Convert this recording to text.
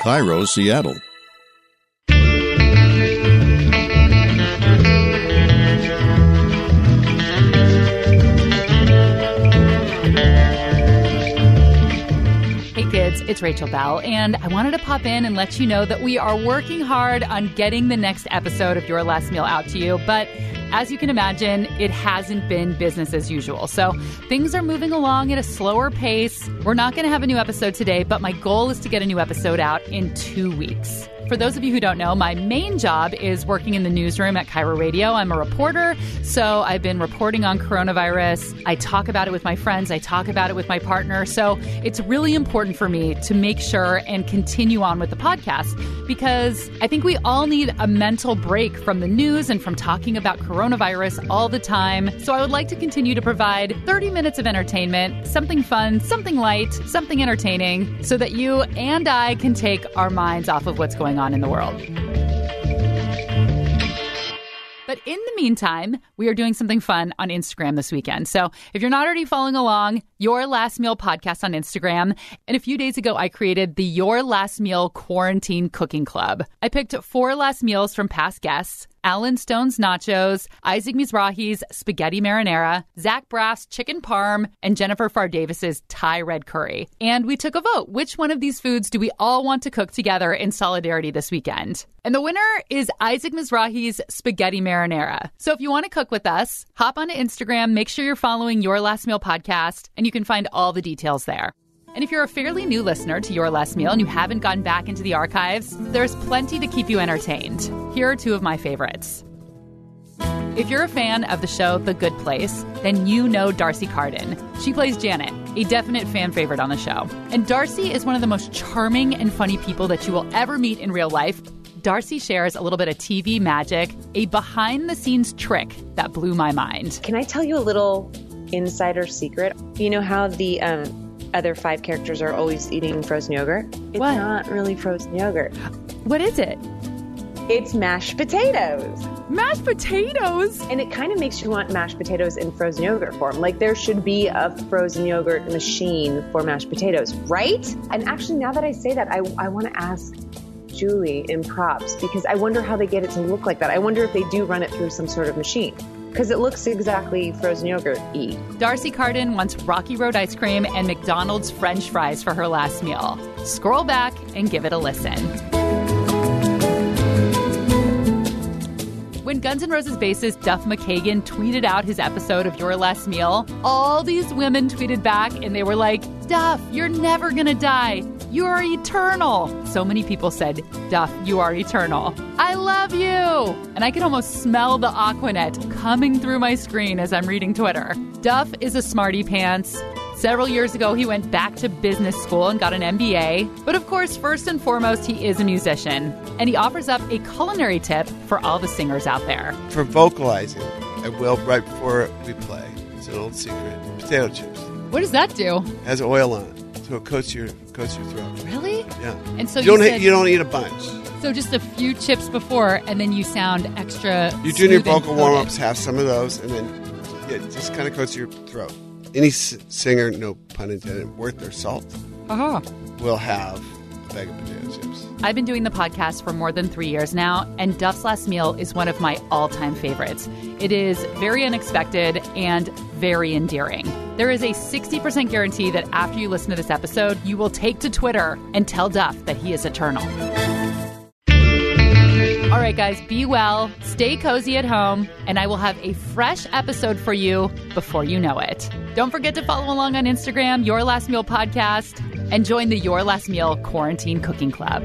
KIRO, Seattle. It's Rachel Belle, and I wanted to pop in and let you know that we are working hard on getting the next episode of Your Last Meal out to you, but as you can imagine, it hasn't been business as usual. So things are moving along at a slower pace. We're not going to have a new episode today, but my goal is to get a new episode out in two weeks. For those of you who don't know, my main job is working in the newsroom at KIRO Radio. I'm a reporter, so I've been reporting on coronavirus. I talk about it with my friends, I talk about it with my partner. So it's really important for me to make sure and continue on with the podcast because I think we all need a mental break from the news and from talking about coronavirus all the time. So I would like to continue to provide 30 minutes of entertainment, something fun, something light, something entertaining, so that you and I can take our minds off of what's going on in the world. But in the meantime, we are doing something fun on Instagram this weekend. So if you're not already following along, Your Last Meal podcast on Instagram. And a few days ago, I created the Your Last Meal Quarantine Cooking Club. I picked four last meals from past guests. Alan Stone's nachos, Isaac Mizrahi's spaghetti marinara, Zach Braff's chicken parm, and Jennifer Farr Davis's Thai red curry. And we took a vote. Which one of these foods do we all want to cook together in solidarity this weekend? And the winner is Isaac Mizrahi's spaghetti marinara. So if you want to cook with us, hop onto Instagram, make sure you're following Your Last Meal podcast, and you can find all the details there. And if you're a fairly new listener to Your Last Meal and you haven't gone back into the archives, there's plenty to keep you entertained. Here are two of my favorites. If you're a fan of the show The Good Place, then you know D'Arcy Carden. She plays Janet, a definite fan favorite on the show. And D'Arcy is one of the most charming and funny people that you will ever meet in real life. D'Arcy shares a little bit of TV magic, a behind the scenes trick that blew my mind. Can I tell you a little insider secret? You know how the um, other five characters are always eating frozen yogurt? It's What? not really frozen yogurt. What is it? It's mashed potatoes. Mashed potatoes. And it kind of makes you want mashed potatoes in frozen yogurt form. Like there should be a frozen yogurt machine for mashed potatoes, right? And actually, now that I say that, I, I want to ask Julie in props because I wonder how they get it to look like that. I wonder if they do run it through some sort of machine because it looks exactly frozen yogurt y. D'Arcy Carden wants Rocky Road ice cream and McDonald's French fries for her last meal. Scroll back and give it a listen. When Guns N' Roses bassist Duff McKagan tweeted out his episode of Your Last Meal, all these women tweeted back and they were like, Duff, you're never gonna die. You are eternal. So many people said, Duff, you are eternal. I love you. And I can almost smell the Aquanet coming through my screen as I'm reading Twitter. Duff is a smarty pants. Several years ago, he went back to business school and got an MBA. But of course, first and foremost, he is a musician. And he offers up a culinary tip for all the singers out there. For vocalizing, I will right before we play. It's an old secret. Potato chips. What does that do? It has oil on it, so it coats your coats your throat. Really? Yeah. And so you you, don't said, eat, you don't eat a bunch. so just a few chips before, and then you sound extra. You do your vocal warm ups, have some of those, and then yeah, it just kind of coats your throat. Any s- singer, no pun intended, worth their salt Uh-huh. will have bag of potato chips. I've been doing the podcast for more than three years now, and Duff's Last Meal is one of my all time favorites. It is very unexpected and very endearing. There is a 60% guarantee that after you listen to this episode, you will take to Twitter and tell Duff that he is eternal. All right, guys, be well, stay cozy at home, and I will have a fresh episode for you before you know it. Don't forget to follow along on Instagram, Your Last Meal Podcast, and join the Your Last Meal Quarantine Cooking Club.